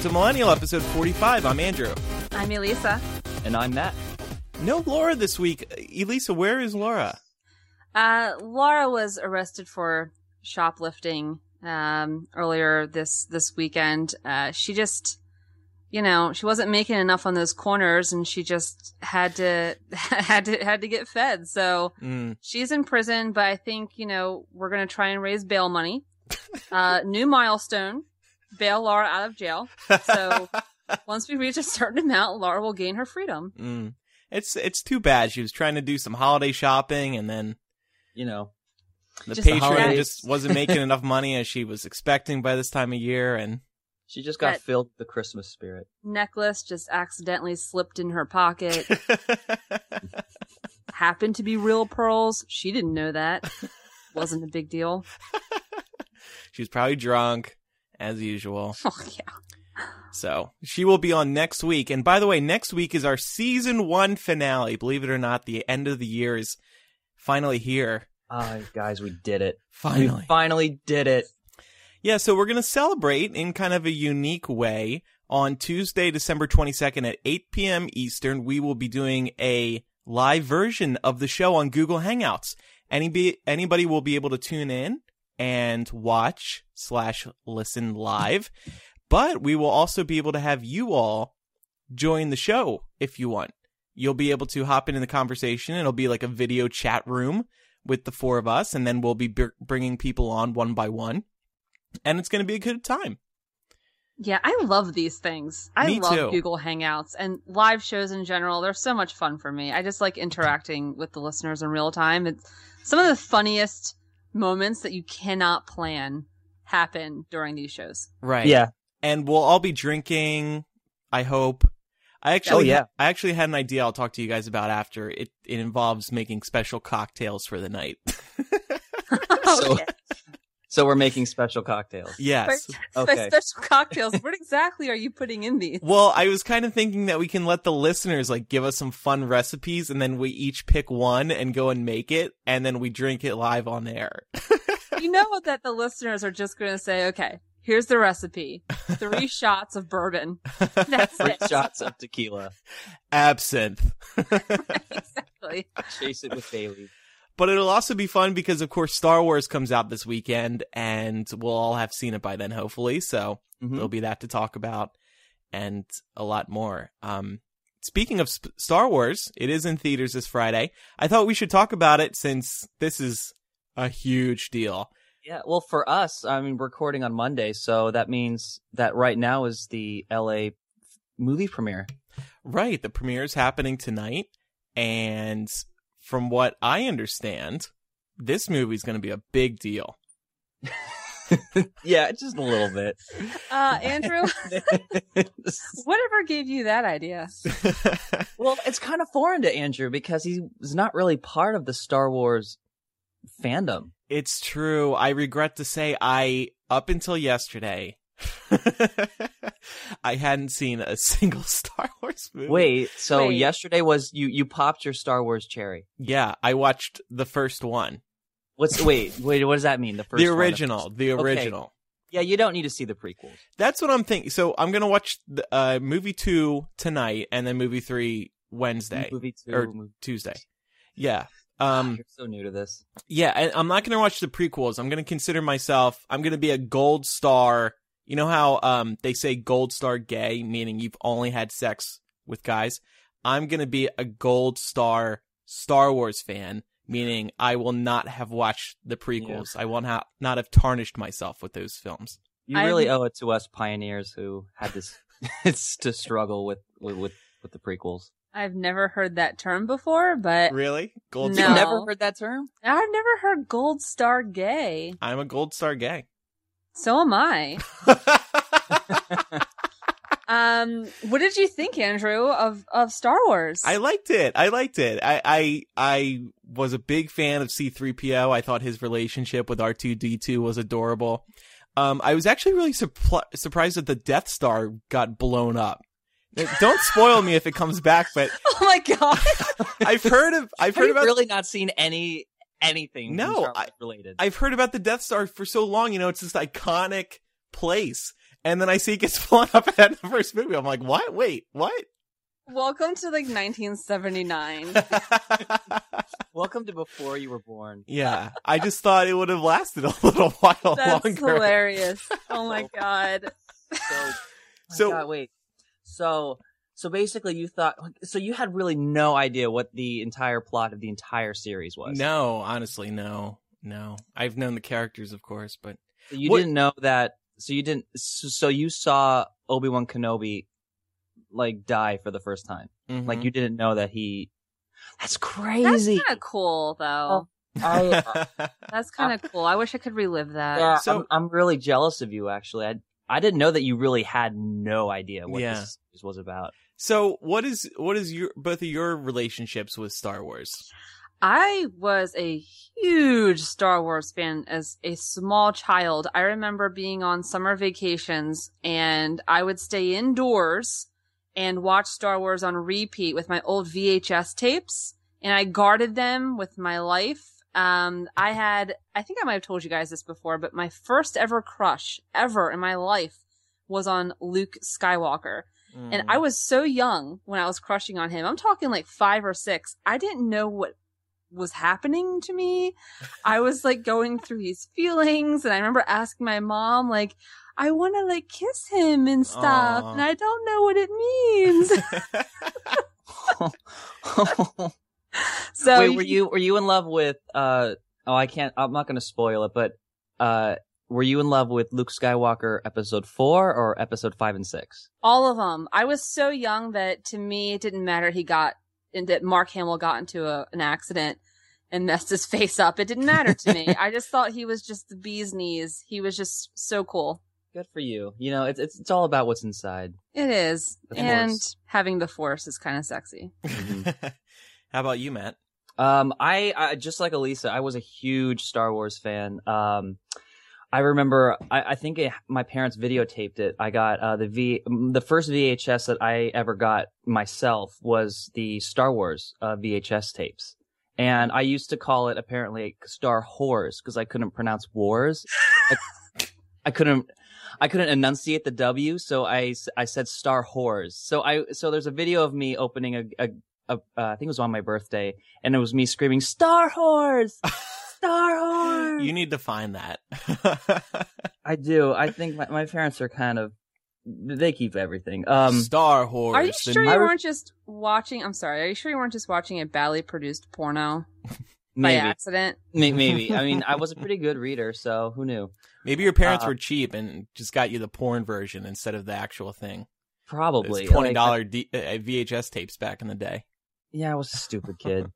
To Millennial episode 45. I'm Andrew. I'm Elisa. And I'm Matt. No Laura this week. Elisa, where is Laura? Uh, Laura was arrested for shoplifting um, earlier this this weekend. Uh, she just, you know, she wasn't making enough on those corners, and she just had to had to had to get fed. So Mm. she's in prison. But I think you know we're gonna try and raise bail money. Uh, new milestone: bail Laura out of jail. So once we reach a certain amount, Laura will gain her freedom. Mm. It's it's too bad. She was trying to do some holiday shopping, and then You know, the Just the Patreon holidays. just wasn't making enough money as she was expecting by this time of year. And she just got That- filled with the Christmas spirit. Necklace just accidentally slipped in her pocket. happened to be real pearls. She didn't know that. Wasn't a big deal. she was probably drunk as usual. Oh yeah. So she will be on next week. And by the way, next week is our season one finale. Believe it or not, the end of the year is finally here. Ah, guys, we did it. Finally. We finally did it. Yeah, so we're going to celebrate in kind of a unique way. On Tuesday, December 22nd at 8 p.m. Eastern, we will be doing a live version of the show on Google Hangouts. Anybody, anybody will be able to tune in and watch slash listen live. But we will also be able to have you all join the show if you want. You'll be able to hop into the conversation. It'll be like a video chat room with the four of us, and then we'll be br- bringing people on one by one and it's going to be a good time. Yeah, I love these things. I Me love too. Google Hangouts and live shows in general. They're so much fun for me. I just like interacting with the listeners in real time. It's some of the funniest moments that you cannot plan happen during these shows. Right. Yeah. And we'll all be drinking, I hope. I actually Oh, yeah. I actually had an idea I'll talk to you guys about after. It it involves making special cocktails for the night. So, Okay. So we're making special cocktails. yes. By Okay. special cocktails, what exactly are you putting in these? Well, I was kind of thinking that we can let the listeners like give us some fun recipes and then we each pick one and go and make it and then we drink it live on air. you know that the listeners are just going to say, okay, here's the recipe. Three shots of bourbon. That's Three it. shots of tequila. Absinthe. exactly. Chase it with Bailey. But it'll also be fun because, of course, Star Wars comes out this weekend, and we'll all have seen it by then, hopefully. So Mhm. there'll be that to talk about, and a lot more. Um, speaking of sp- Star Wars, it is in theaters this Friday. I thought we should talk about it since this is a huge deal. Yeah, well, for us, I mean, recording on Monday, so that means that right now is the LA movie premiere. Right, the premiere is happening tonight, and from what I understand, this movie's going to be a big deal. yeah, just a little bit. Uh, Andrew, whatever gave you that idea? well, it's kind of foreign to Andrew because he was not really part of the Star Wars fandom. It's true. I regret to say I up until yesterday I hadn't seen a single Star Wars movie. Wait, so Wait. yesterday was you you popped your Star Wars cherry. Yeah, I watched the first one. What's wait, wait, what does that mean? The first the one, original, first- the Okay. original. Yeah, you don't need to see the prequels. That's what I'm thinking. So I'm going to watch the, uh movie 2 tonight and then movie 3 Wednesday Movie two, or movie- Tuesday. Yeah. Ah, Um you're so new to this. Yeah, and I'm not going to watch the prequels. I'm going to consider myself. I'm going to be a gold star. You know how um they say gold star gay, meaning you've only had sex with guys. I'm going to be a gold star Star Wars fan, meaning I will not have watched the prequels. I will not not have tarnished myself with those films. You I- really owe it to us pioneers who had this to struggle with with, with with the prequels. I've never heard that term before, but Really? Gold No. You've never heard that term? I've never heard gold star gay. I'm a gold star gay. So am I. Um, what did you think, Andrew, of of Star Wars? I liked it. I liked it. I, I I was a big fan of C3PO. I thought his relationship with R2D2 was adorable. Um, I was actually really surpl- surprised that the Death Star got blown up. Don't spoil me if it comes back, but oh my god! I've heard of I've Have heard you about really not seen any anything No, Star Wars I- related? I've heard about the Death Star for so long. You know, it's this iconic place, and then I see it gets blown up at the first movie. I'm like, what? Wait, what? Welcome to like 1979. Welcome to before you were born. yeah, I just thought it would have lasted a little while That's longer. hilarious. Oh, oh my god. So, So- so wait. So so basically, you thought so you had really no idea what the entire plot of the entire series was. No, honestly, no, no. I've known the characters, of course, but So you What- didn't know that. So you didn't. So, so you saw Obi Wan Kenobi like die for the first time. mhm. Like you didn't know that he. That's crazy. That's kind of cool, though. I, That's kind of cool. I wish I could relive that. yeah, So- I'm, I'm really jealous of you. Actually, I I didn't know that you really had no idea what Yeah. this was about. So what is what is your both of your relationships with Star Wars? I was a huge Star Wars fan as a small child. I remember being on summer vacations and I would stay indoors and watch Star Wars on repeat with my old VHS tapes and I guarded them with my life. Um, I had, I think I might have told you guys this before, but my first ever crush ever in my life was on Luke Skywalker. And I was so young when I was crushing on him. I'm talking like five or six. I didn't know what was happening to me. I was like going through these feelings and I remember asking my mom, like, I want to like kiss him and stuff. Aw. And I don't know what it means. so Wait, were you were you in love with? uh Oh, I can't. I'm not going to spoil it, but uh were you in love with Luke Skywalker episode four or episode five and six? all of them. I was so young that to me it didn't matter. He got and that Mark Hamill got into a, an accident and messed his face up. It didn't matter to me. I just thought he was just the bee's knees. He was just so cool. Good for you. You know, it's it's it's all about what's inside. It is. The and Force. having the force is kind of sexy. How about you, Matt? Um, I, I just like Elisa, I was a huge Star Wars fan. Um, I remember, I, I think it, my parents videotaped it. I got uh, the V, the first VHS that I ever got myself was the Star Wars uh, VHS tapes, and I used to call it apparently Star Whores because I couldn't pronounce wars. I, I couldn't. I couldn't enunciate the W, so I, I said Star Whores. So I so there's a video of me opening a, a, a uh, I think it was on my birthday, and it was me screaming Star Whores, Star Whores. You need to find that. I do. I think my, my parents are kind of they keep everything. Um, Star Wars. Are you sure you I weren't just watching? I'm sorry. Are you sure you weren't just watching a badly produced porno by accident? May- maybe. I mean, I was a pretty good reader, so who knew? Maybe your parents Uh, were cheap and just got you the porn version instead of the actual thing. Probably Those twenty Like, D- uh, VHS tapes back in the day. Yeah, I was a stupid kid.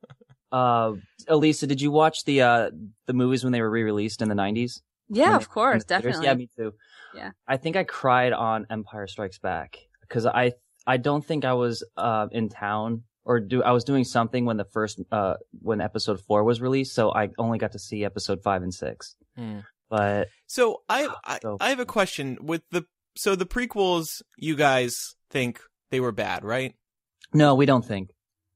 Uh, Elisa, did you watch the uh the movies when they were re-released in the nineties? Yeah, of course, definitely. Yeah, me too. Yeah. I think I cried on Empire Strikes Back because I I don't think I was uh in town or do I was doing something when the first uh when episode four was released, so I only got to see episode five and six. Hmm. But So I, I so I have a question with the so the prequels. You guys think they were bad, right? no, we don't think.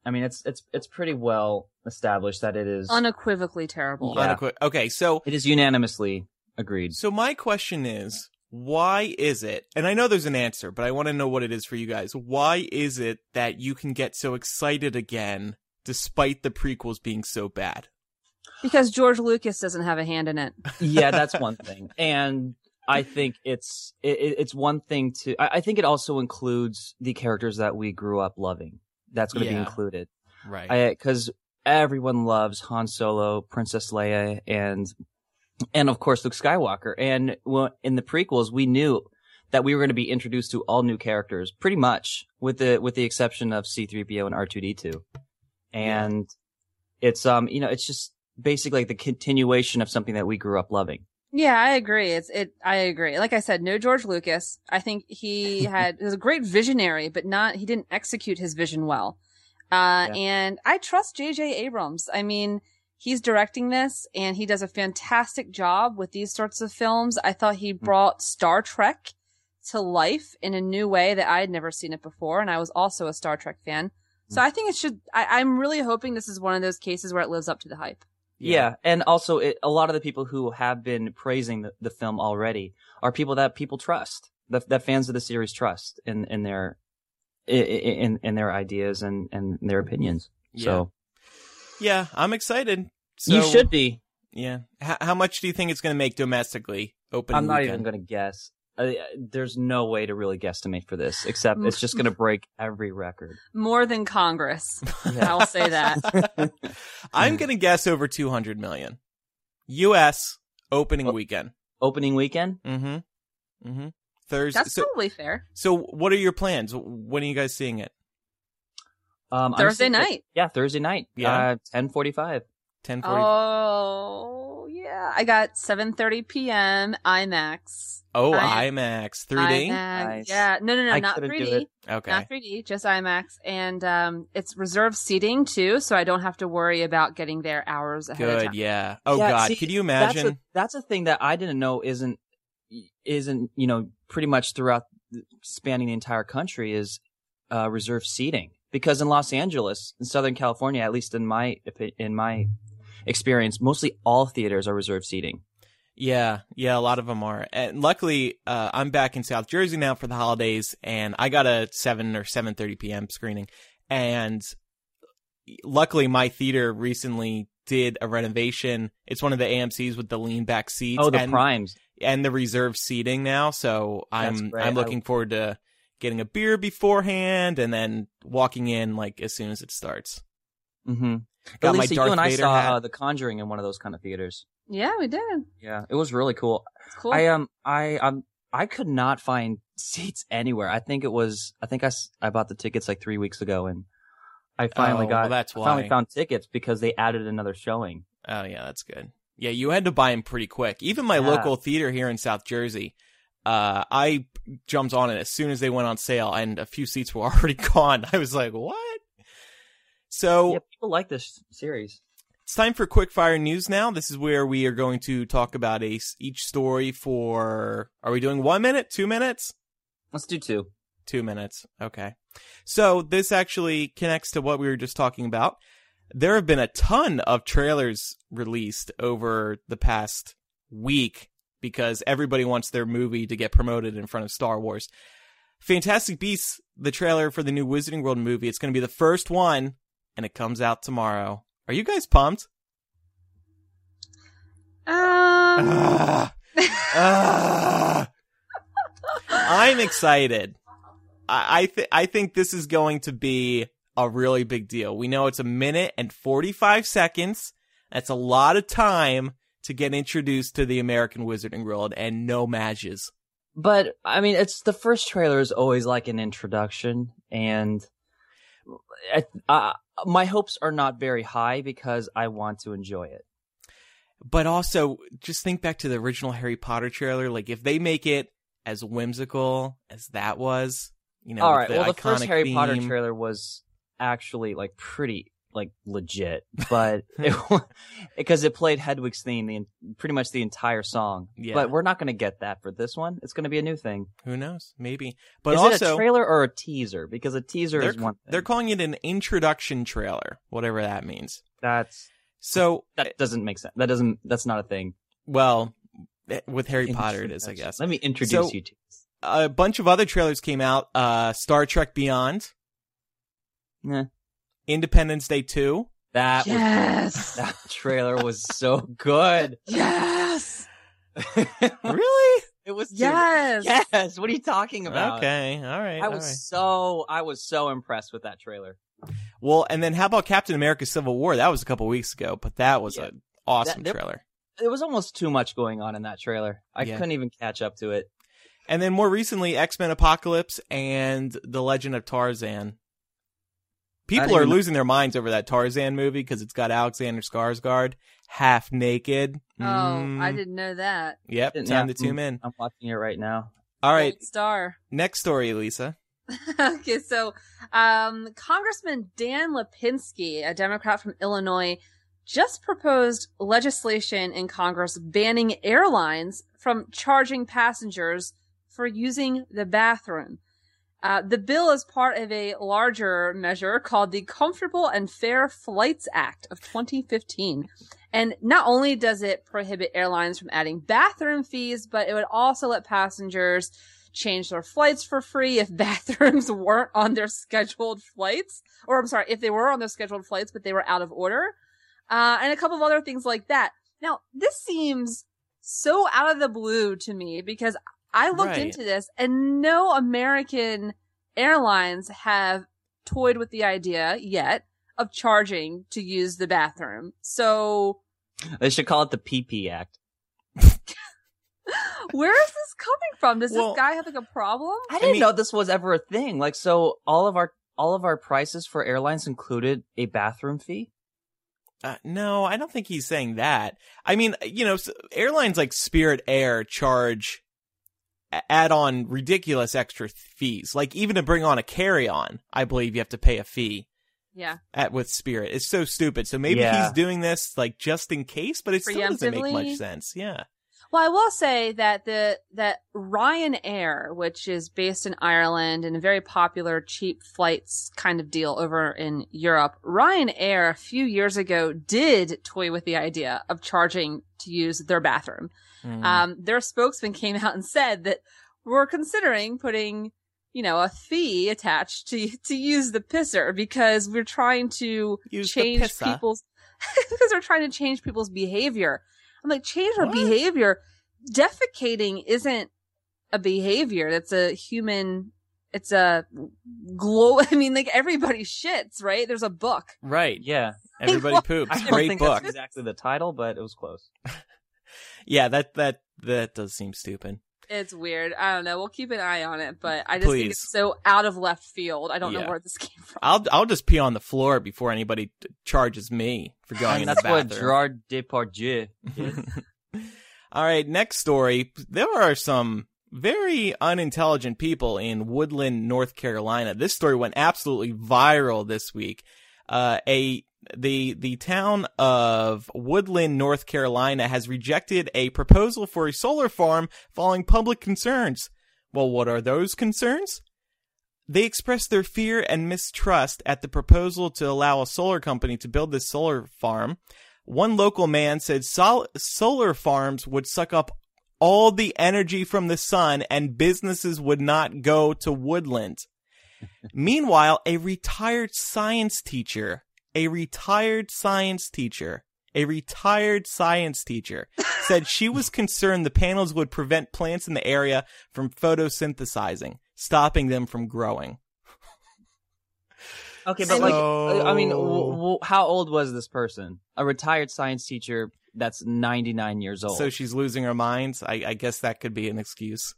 I mean, it's it's it's pretty well established that it is. Unequivocally terrible. Yeah. Unequi- Okay, so it is unanimously agreed. so my question is, why is it? And I know there's an answer, but I want to know what it is for you guys. Why is it that you can get so excited again despite the prequels being so bad? Because George Lucas doesn't have a hand in it. yeah, that's one thing, and I think it's it, it- it's one thing to. I, I think it also includes the characters that we grew up loving. That's going to Yeah. be included, Right. because everyone loves Han Solo, Princess Leia, and and of course Luke Skywalker. And in the prequels, we knew that we were going to be introduced to all new characters, pretty much, with the with the exception of C-3PO and R2D2, and it's um you know it's just basically like the continuation of something that we grew up loving. Yeah, I agree. It's it. I agree. Like I said, no George Lucas. I think he had was a great visionary, but not he didn't execute his vision well. Uh, Yeah. and I trust J.J. Abrams. I mean, he's directing this, and he does a fantastic job with these sorts of films. I thought he brought Star Trek to life in a new way that I had never seen it before, and I was also a Star Trek fan. So I think it should. I, I'm really hoping this is one of those cases where it lives up to the hype. Yeah, and also it, a lot of the people who have been praising the, the film already are people that people trust, that, that fans of the series trust in in their i- i- in in their ideas and and their opinions. So Yeah, I'm excited. So, you should be. Yeah. H- how much do you think it's going to make domestically? Opening I'm not weekend? even going to guess. Uh, there's no way to really guesstimate for this, except it's just going to break every record. More than Congress. I will say that. I'm going to guess over 200 million. U.S. opening Oh. weekend. Opening weekend. Mm-hmm. Mm-hmm. Thursday. That's So, probably fair. so what are your plans? When are you guys seeing it? Um, Thursday seeing it- night. Yeah, Thursday night. Yeah. uh, ten forty-five. 1040. Oh yeah, I got 7:30 p.m. IMAX. oh, I- IMAX 3D. IMAX. Nice. Yeah, no, no, no, I not 3D. Okay. Not 3D, just IMAX, and um, it's reserved seating too, so I don't have to worry about getting there hours ahead of Good. time. Yeah. Oh Yeah, God. see, Could you That's imagine? a, that's a thing that I didn't know isn't isn't you know pretty much throughout spanning the entire country is uh, reserved seating because in Los Angeles, in Southern California, at least in my in my experience, mostly all theaters are reserved seating. Yeah, yeah, a lot of them are. And luckily, uh, I'm back in South Jersey now for the holidays, and I got a seven or seven thirty p.m. screening. And luckily, my theater recently did a renovation. It's one of the AMC's with the lean back seats. Oh, the and, primes. And the reserve seating now. So I'm. I'm I- looking forward to getting a beer beforehand, and then walking in like as soon as it starts. Mm-hmm. Got my Lisa, Darth you and I Vader saw uh, The Conjuring in one of those kind of theaters. Yeah, we did. Yeah, it was really cool. It's cool. I um I um I could not find seats anywhere. I think it was I think I, s- I bought the tickets like three weeks ago and I finally Oh, got well, that's I finally found tickets because they added another showing. Oh yeah, that's good. Yeah, you had to buy them pretty quick. Even my Yeah. local theater here in South Jersey, uh, I jumped on it as soon as they went on sale, and a few seats were already gone. I was like, "What?" So yeah, people like this series. it's time for quick fire news now. This is where we are going to talk about a each story for. Are we doing one minute, two minutes? Let's do two. Two minutes. Okay. So this actually connects to what we were just talking about. There have been a ton of trailers released over the past week because everybody wants their movie to get promoted in front of Star Wars. Fantastic Beasts, the trailer for the new Wizarding World movie, it's going to be the first one and it comes out tomorrow. Are you guys pumped? um, Ah. Ah. I'm excited. I I, th- I think this is going to be a really big deal. We know it's a minute and 45 seconds. That's a lot of time to get introduced to the American Wizarding World and No-Majs. But I mean, it's the first trailer is always like an introduction, and I, uh, my hopes are not very high because I want to enjoy it. But also, just think back to the original Harry Potter trailer. Like, if they make it as whimsical as that was, you know, All right. the well, the first Harry Potter trailer was actually like pretty like legit, but because it played Hedwig's theme the pretty much the entire song. Yeah. But we're not going to get that for this one. It's going to be a new thing. Who knows? Maybe. But is also, it a trailer or a teaser? Because a teaser is one thing. they're calling it an introduction trailer, whatever that means. That's So, that doesn't make sense. That doesn't. That's not a thing. well, eh, with Harry Potter, it is, I guess. Let me introduce So- you to. this. A bunch of other trailers came out. Uh, Star Trek Beyond, Yeah. Independence Day 2. That was yes. that trailer was so good. yes. really? It was too- Yes. Yes. What are you talking about? Okay. All right. I all was right. so I was so impressed with that trailer. Well, and then how about Captain America Civil War? That was a couple weeks ago, but that was Yeah. an awesome That- there- trailer. There was almost too much going on in that trailer. I Yeah. couldn't even catch up to it. And then more recently, X Men Apocalypse and The Legend of Tarzan. People are even- losing their minds over that Tarzan movie because it's got Alexander Skarsgård half naked. Oh, Mm. I didn't know that. Yep, Yeah, time to tune in. I'm watching it right now. All right, Gold star. next story, Lisa. okay, so um, Congressman Dan Lipinski, a Democrat from Illinois, just proposed legislation in Congress banning airlines from charging passengers for using the bathroom. Uh, the bill is part of a larger measure called the Comfortable and Fair Flights Act of 2015. And not only does it prohibit airlines from adding bathroom fees, but it would also let passengers change their flights for free if bathrooms weren't on their scheduled flights. Or I'm sorry, if they were on their scheduled flights, but they were out of order. Uh, and a couple of other things like that. Now, this seems so out of the blue to me because I looked Right. into this and no American airlines have toyed with the idea yet of charging to use the bathroom. So They should call it the PP Act. where is this coming from? Does Well- this guy have like a problem? I didn't mean- know this was ever a thing. Like, so all of our all of our prices for airlines included a bathroom fee. Uh, no, I don't think he's saying that. I mean, you know, airlines like Spirit Air charge a- add on ridiculous extra fees. Like even to bring on a carry on, I believe you have to pay a fee Yeah. at with Spirit. It's so stupid. So maybe Yeah. he's doing this like just in case, but it still doesn't make much sense. Yeah. Well, I will say that the that Ryanair, which is based in Ireland and a very popular cheap flights kind of deal over in Europe, Ryanair a few years ago did toy with the idea of charging to use their bathroom. Mm. Um, their spokesman came out and said that we're considering putting, you know, a fee attached to to use the pisser because we're trying to Use change people's because we're trying to change people's behavior. I'm like, change our What? behavior. Defecating isn't a behavior. That's a human. It's a glow. I mean, like everybody shits, right? There's a book. right. Yeah, Everybody Well, poops. I don't Great think book. that's exactly the title, but it was close. Yeah, that that that does seem stupid. It's weird. I don't know. We'll keep an eye on it, but I just think it's so out of left field. I don't Yeah. know where this came from. I'll I'll just pee on the floor before anybody t- charges me for going in And that's what. Gerard Depardieu did. All right, next story. There are some very unintelligent people in Woodland, North Carolina. This story went absolutely viral this week. Uh, a the the town of Woodland, North Carolina, has rejected a proposal for a solar farm following public concerns. Well, what are those concerns? They expressed their fear and mistrust at the proposal to allow a solar company to build this solar farm. One local man said sol- solar farms would suck up all the energy from the sun and businesses would not go to woodland. Meanwhile, a retired science teacher, a retired science teacher, a retired science teacher said she was concerned the panels would prevent plants in the area from photosynthesizing, stopping them from growing. Okay, but So- like, I mean, w- w- how old was this person? A retired science teacher that's 99 years old. So she's losing her mind. I, I guess that could be an excuse.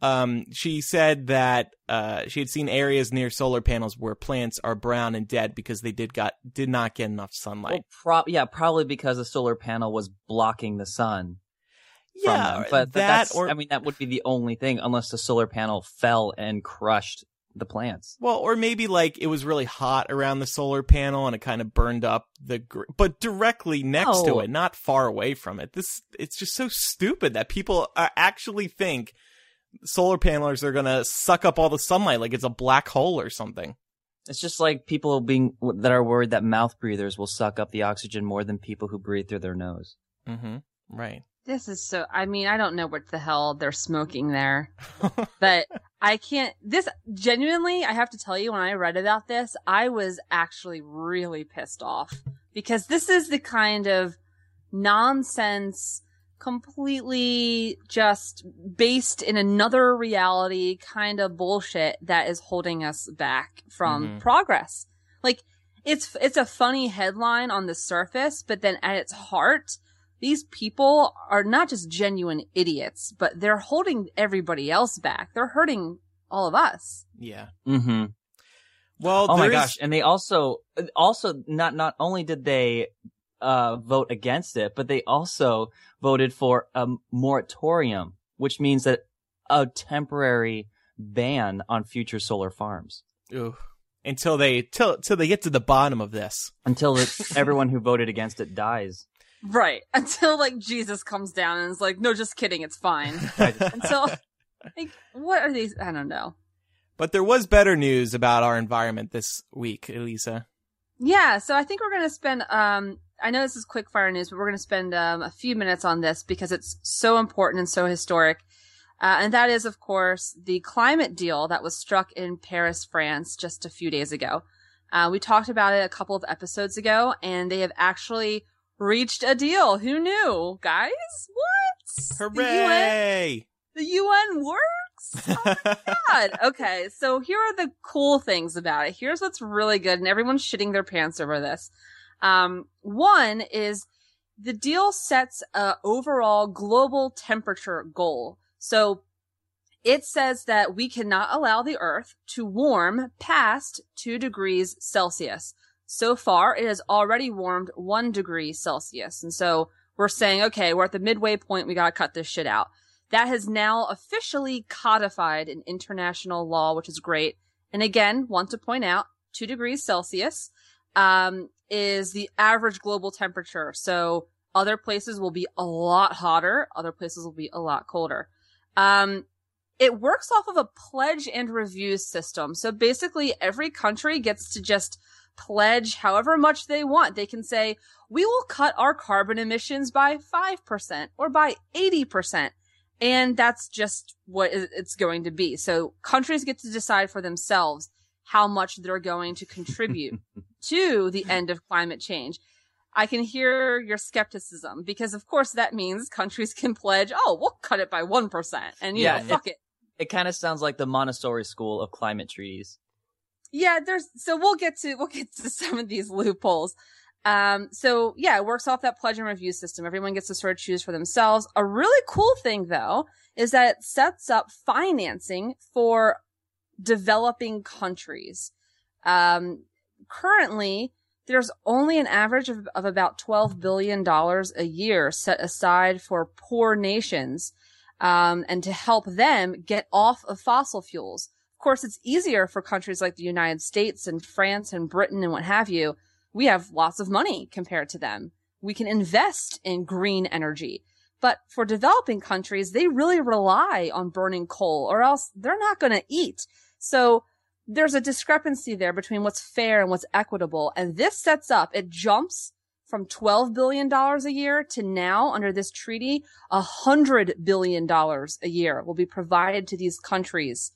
Um, she said that uh, she had seen areas near solar panels where plants are brown and dead because they did got did not get enough sunlight. well, pro- yeah, probably because the solar panel was blocking the sun. from yeah, them. but that that's, or I mean, that would be the only thing, unless the solar panel fell and crushed the plants. well, or maybe like it was really hot around the solar panel and it kind of burned up the, gr- but directly next to it, not far away from it. This it's just so stupid that people uh, actually think solar panels are gonna suck up all the sunlight like it's a black hole or something. It's just like people being that are worried that mouth breathers will suck up the oxygen more than people who breathe through their nose. Mm-hmm. Right. This is so. I mean, I don't know what the hell they're smoking there, but I can't. This genuinely, I have to tell you, when I read about this, I was actually really pissed off because this is the kind of nonsense, completely just based in another reality kind of bullshit that is holding us back from Mhm. progress. Like, it's it's a funny headline on the surface, but then at its heart, these people are not just genuine idiots, but they're holding everybody else back. They're hurting all of us. Yeah. Mm-hmm. Well, Oh my there's- gosh! And they also, also not not only did they uh, vote against it, but they also voted for a moratorium, which means that a temporary ban on future solar farms Ooh. until they till till they get to the bottom of this. until it, everyone who voted against it dies. Right. Until like Jesus comes down and is like, no, just kidding. It's fine. Until like, what are these? I don't know. But there was better news about our environment this week, Elisa. Yeah, so I think we're going to spend, um, I know this is quick fire news, but we're going to spend um, a few minutes on this because it's so important and so historic. Uh, and that is, of course, the climate deal that was struck in Paris, France just a few days ago. Uh, we talked about it a couple of episodes ago, and they have actually reached a deal. Who knew, guys? What? The UN, Hooray! the UN works? Oh my God. Okay. So here are the cool things about it. Here's what's really good. And everyone's shitting their pants over this. Um, one is the deal sets a overall global temperature goal. So it says that we cannot allow the earth to warm past two degrees Celsius. So far, it has already warmed one degree Celsius. And so we're saying, okay, we're at the midway point. We got to cut this shit out that has now officially codified in international law, which is great. And again, want to point out, two degrees Celsius, um, is the average global temperature. So other places will be a lot hotter. Other places will be a lot colder. Um, it works off of a pledge and review system. So basically every country gets to just pledge however much they want. They can say, we will cut our carbon emissions by 5% or by 80%. And that's just what it's going to be. So countries get to decide for themselves how much they're going to contribute to the end of climate change. I can hear your skepticism because of course that means countries can pledge, oh, we'll cut it by 1%. And you Yeah, know, fuck it. It kind of sounds like the Montessori school of climate treaties. Yeah, there's, so we'll get to, we'll get to some of these loopholes. Um, so yeah, it works off that pledge and review system. Everyone gets to sort of choose for themselves. A really cool thing though is that it sets up financing for developing countries. Um, currently there's only an average of, of about $12 billion a year set aside for poor nations, um, and to help them get off of fossil fuels. Of course, it's easier for countries like the United States and France and Britain and what have you. We have lots of money compared to them. We can invest in green energy. But for developing countries, they really rely on burning coal or else they're not going to eat. So there's a discrepancy there between what's fair and what's equitable. And this sets up, it jumps from $12 billion a year to now under this treaty, $100 billion a year will be provided to these countries,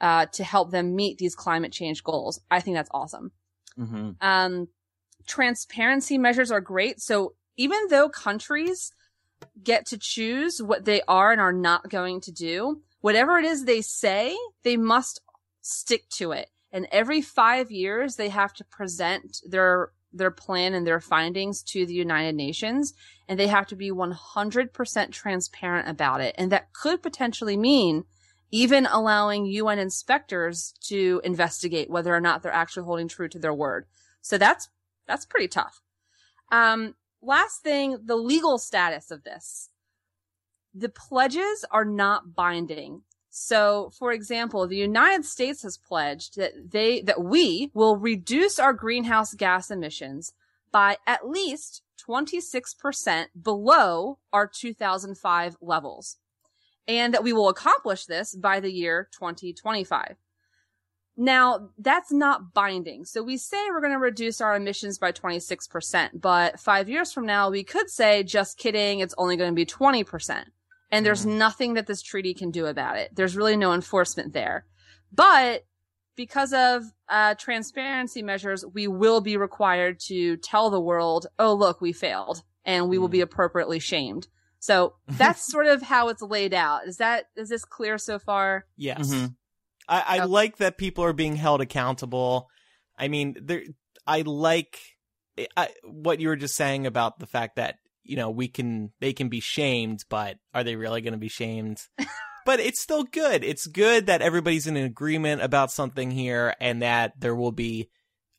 uh, to help them meet these climate change goals. I think that's awesome. Mm-hmm. Um, transparency measures are great. So even though countries get to choose what they are and are not going to do, whatever it is they say, they must stick to it. And every five years, they have to present their their plan and their findings to the United Nations, and they have to be 100% transparent about it. And that could potentially mean even allowing UN inspectors to investigate whether or not they're actually holding true to their word. So that's that's pretty tough. Um, last thing, the legal status of this. The pledges are not binding. So, for example, the United States has pledged that they, that we will reduce our greenhouse gas emissions by at least 26% below our 2005 levels. And that we will accomplish this by the year 2025. Now, that's not binding. So we say we're going to reduce our emissions by 26%, but five years from now, we could say, just kidding, it's only going to be 20%. And there's nothing that this treaty can do about it. There's really no enforcement there. But because of uh, transparency measures, we will be required to tell the world, oh, look, we failed and we will be appropriately shamed. So that's sort of how it's laid out. Is that, is this clear so far? Yes. Mhm. I, I Okay. like that people are being held accountable. I mean, there. I like I, what you were just saying about the fact that you know, we can they can be shamed, but are they really going to be shamed? but it's still good. It's good that everybody's in agreement about something here and that there will be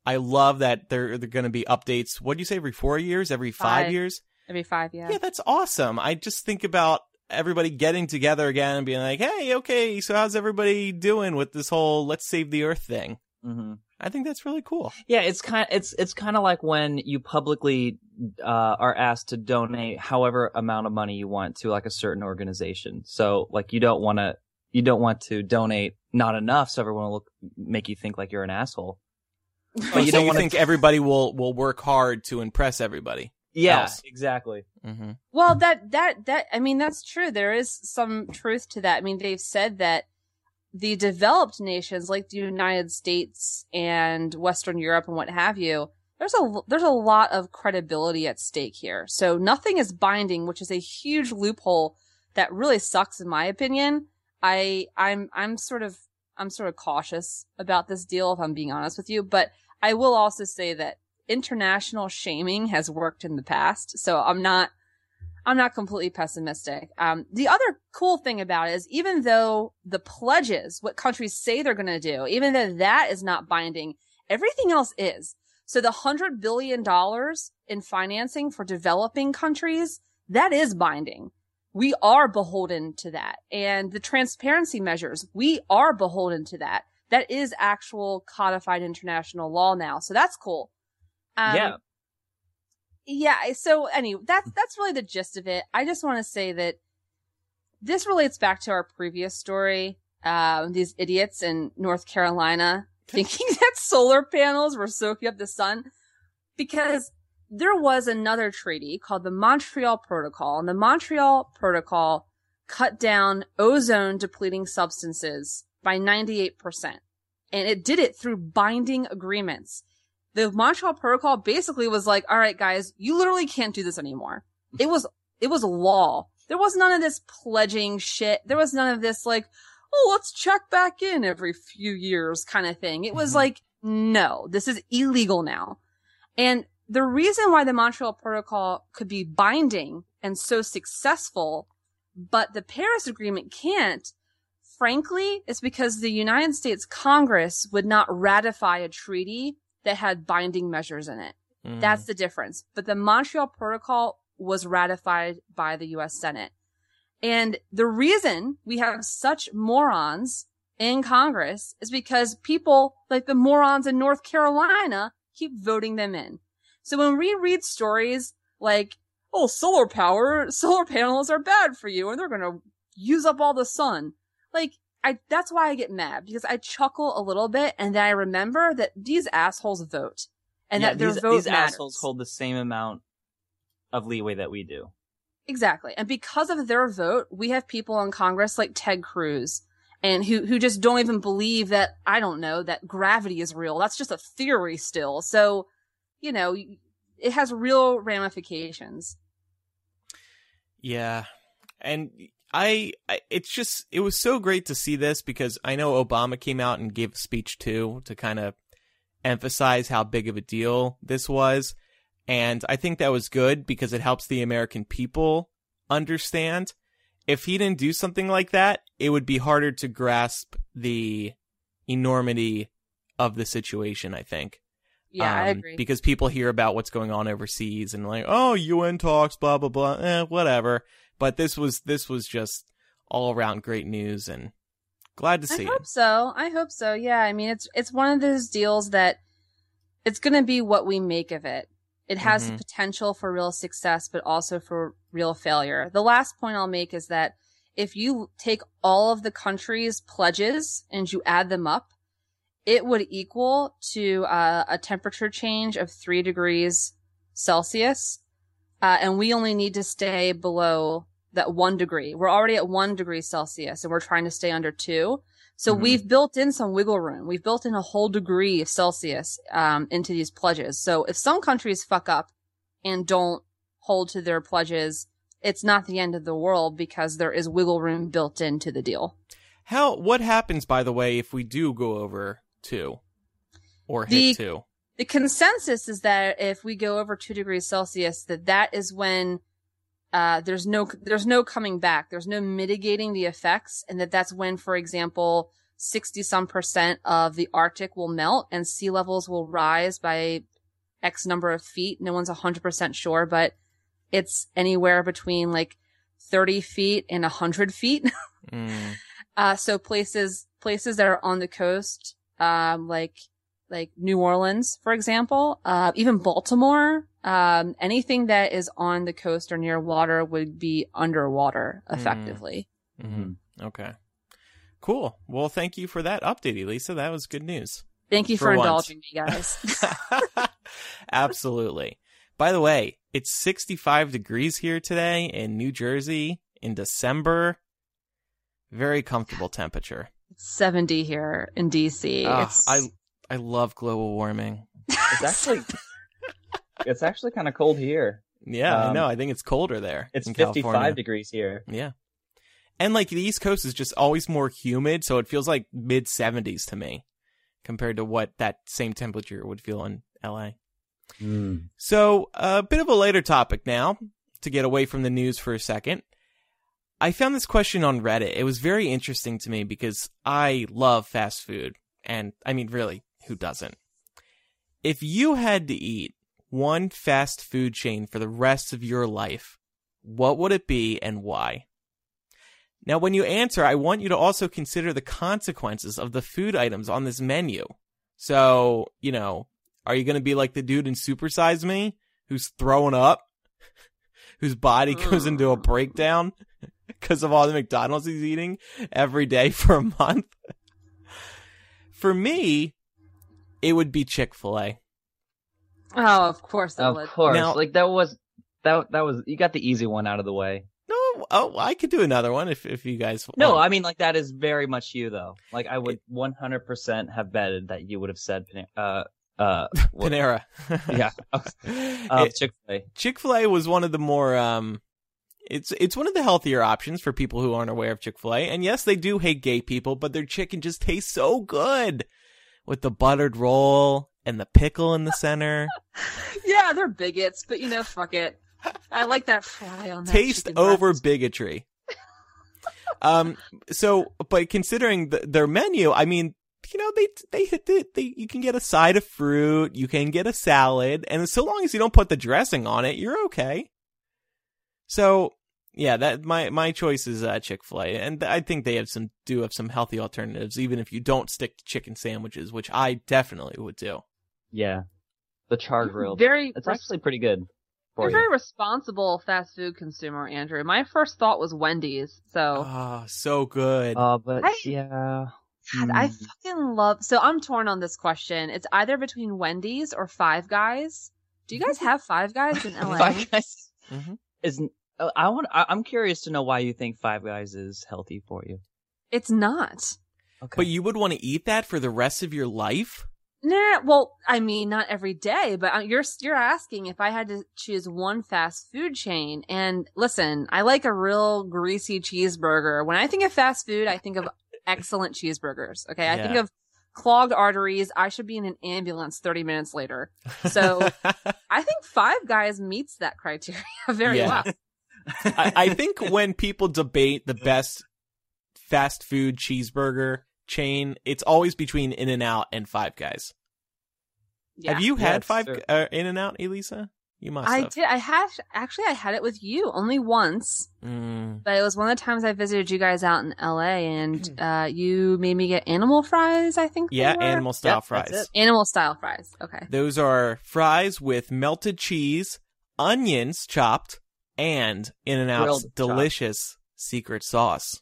I love that there there are going to be updates. What do you say every 4 years, every 5, Five. years? Every five, yeah. Yeah, that's awesome. I just think about everybody getting together again and being like, "Hey, okay, so how's everybody doing with this whole let's save the earth thing?" hmm I think that's really cool. Yeah, it's kind it's it's kind of like when you publicly uh, are asked to donate however amount of money you want to like a certain organization. So like you don't want to you don't want to donate not enough, so everyone will look make you think like you're an asshole. But you don't don't wanna- think everybody will will work hard to impress everybody. Yeah, Else. exactly. Mm-hmm. Well, that that that I mean that's true. There is some truth to that. I mean, they've said that the developed nations like the United States and Western Europe and what have you, there's a there's a lot of credibility at stake here. So nothing is binding, which is a huge loophole that really sucks in my opinion. I I'm I'm sort of I'm sort of cautious about this deal if I'm being honest with you, but I will also say that international shaming has worked in the past. So I'm not I'm not completely pessimistic. Um, the other cool thing about it is even though the pledges, what countries say they're going to do, even though that is not binding, everything else is. So the hundred billion dollars in financing for developing countries, that is binding. We are beholden to that. And the transparency measures, we are beholden to that. That is actual codified international law now. So that's cool. Um, yeah, yeah so anyway that's that's really the gist of it. I just want to say that this relates back to our previous story um these idiots in north carolina thinking that solar panels were soaking up the sun because there was another treaty called the montreal protocol and the montreal protocol cut down ozone depleting substances by 98% and it did it through binding agreements the Montreal Protocol basically was like, all right, guys, you literally can't do this anymore. It was, it was law. There was none of this pledging shit. There was none of this like, oh, let's check back in every few years kind of thing. It was Mhm. like, no, this is illegal now. And the reason why the Montreal Protocol could be binding and so successful, but the Paris Agreement can't, frankly, is because the United States Congress would not ratify a treaty that had binding measures in it. Mm-hmm. That's the difference. But the Montreal Protocol was ratified by the US Senate. And the reason we have such morons in Congress is because people like the morons in North Carolina keep voting them in. So when we read stories like, oh, solar power, solar panels are bad for you and they're going to use up all the sun. Like, I, that's why I get mad because I chuckle a little bit and then I remember that these assholes vote and yeah, that their these, vote these matters. assholes hold the same amount of leeway that we do. Exactly. And because of their vote, we have people in Congress like Ted Cruz and who, who just don't even believe that, I don't know, that gravity is real. That's just a theory still. So, you know, it has real ramifications. Yeah. And I, I, it's just, it was so great to see this because I know Obama came out and gave a speech too to kind of emphasize how big of a deal this was. And I think that was good because it helps the American people understand. If he didn't do something like that, it would be harder to grasp the enormity of the situation, I think. Yeah, I Um, agree. Because people hear about what's going on overseas and like, oh, UN talks, blah blah blah, eh, whatever. But this was this was just all around great news and glad to see. I hope it. so. I hope so. Yeah. I mean, it's, it's one of those deals that it's going to be what we make of it. It has the Mhm. potential for real success, but also for real failure. The last point I'll make is that if you take all of the countries' pledges and you add them up, it would equal to uh, a temperature change of three degrees Celsius. Uh, and we only need to stay below that one degree. We're already at one degree Celsius and we're trying to stay under two. So Mhm. we've built in some wiggle room. We've built in a whole degree of Celsius, um, into these pledges. So if some countries fuck up and don't hold to their pledges, it's not the end of the world because there is wiggle room built into the deal. How what happens by the way if we do go over two or hit The- two? The consensus is that if we go over two degrees Celsius, that that is when uh, there's no there's no coming back. There's no mitigating the effects, and that that's when, for example, sixty some percent of the Arctic will melt and sea levels will rise by X number of feet. No one's hundred percent sure, but it's anywhere between like thirty feet and hundred feet. Mm. Uh, so places places that are on the coast, um, like like New Orleans, for example, uh, even Baltimore, um, anything that is on the coast or near water would be underwater effectively. Mhm. Okay. Cool. Well, thank you for that update, Elisa. That was good news. Thank you For for, indulging me, guys. Absolutely. By the way, it's 65 degrees here today in New Jersey in December. Very comfortable temperature. it's 70 here in DC. Ah, it's, I I love global warming. It's actually it's actually kind of cold here. Yeah, I Um, know. I think it's colder there. It's 55 California. degrees here. Yeah. And like the East Coast is just always more humid, so it feels like mid 70s to me compared to what that same temperature would feel in LA. So, a bit of a later topic now to get away from the news for a second. I found this question on Reddit. It was very interesting to me because I love fast food. And I mean, really, who doesn't? If you had to eat one fast food chain for the rest of your life, what would it be and why? Now, when you answer, I want you to also consider the consequences of the food items on this menu. So, you know, are you going to be like the dude in Super Size Me who's throwing up, whose body goes into a breakdown because of all the McDonald's he's eating every day for a month? For me, it would be Chick fil A. oh, of course it Of would. course. Now- like that was that that was you got the easy one out of the way. No, oh, I could do another one if, if you guys. No, want. I mean like that is very much you though. Like I would 100% have betted that you would have said uh uh what- Panera. yeah. Uh, Chick-fil-A. Chick-fil-A was one of the more um it's it's one of the healthier options for people who aren't aware of Chick-fil-A. And yes, they do hate gay people, but their chicken just tastes so good with the buttered roll and the pickle in the center. Yeah, they're bigots, but you know, fuck it. I like that fry on that Taste over breast. bigotry. um so but considering the, their menu, I mean, you know, they they hit the, they you can get a side of fruit, you can get a salad, and so long as you don't put the dressing on it, you're okay. So yeah, that my my choice is uh, Chick Fil A, and I think they have some do have some healthy alternatives, even if you don't stick to chicken sandwiches, which I definitely would do. Yeah. The char grilled. Very, It's actually pretty good for you're a you. very responsible fast food consumer, Andrew. My first thought was Wendy's. So Oh, so good. Uh, but I- yeah. God, I Hmm. fucking love. So I'm torn on this question. It's either between Wendy's or Five Guys. Do you guys have Five Guys in LA? Five Guys Mhm. isn't. Uh, I want. I, I'm curious to know why you think Five Guys is healthy for you. It's not. Okay. But you would want to eat that for the rest of your life? Nah, well, I mean, not every day, but uh, you're you're asking if I had to choose one fast food chain. And listen, I like a real greasy cheeseburger. When I think of fast food, I think of excellent cheeseburgers. Okay, I think of clogged arteries. I should be in an ambulance 30 minutes later. So I think Five Guys meets that criteria very Yeah. well. I, I think when people debate the best fast food cheeseburger chain, it's always between In and Out and Five Guys. Yeah. Have you had it's Five uh, In and Out, Elisa? You must I have. did. I had actually. I had it with you only once, Mm. but it was one of the times I visited you guys out in L.A. and uh, you made me get animal fries. I think. Yeah, animal style Yep, that's fries. it. Animal style fries. Okay. Those are fries with melted cheese, onions chopped, and In and Out's Grilled chopped. delicious secret sauce.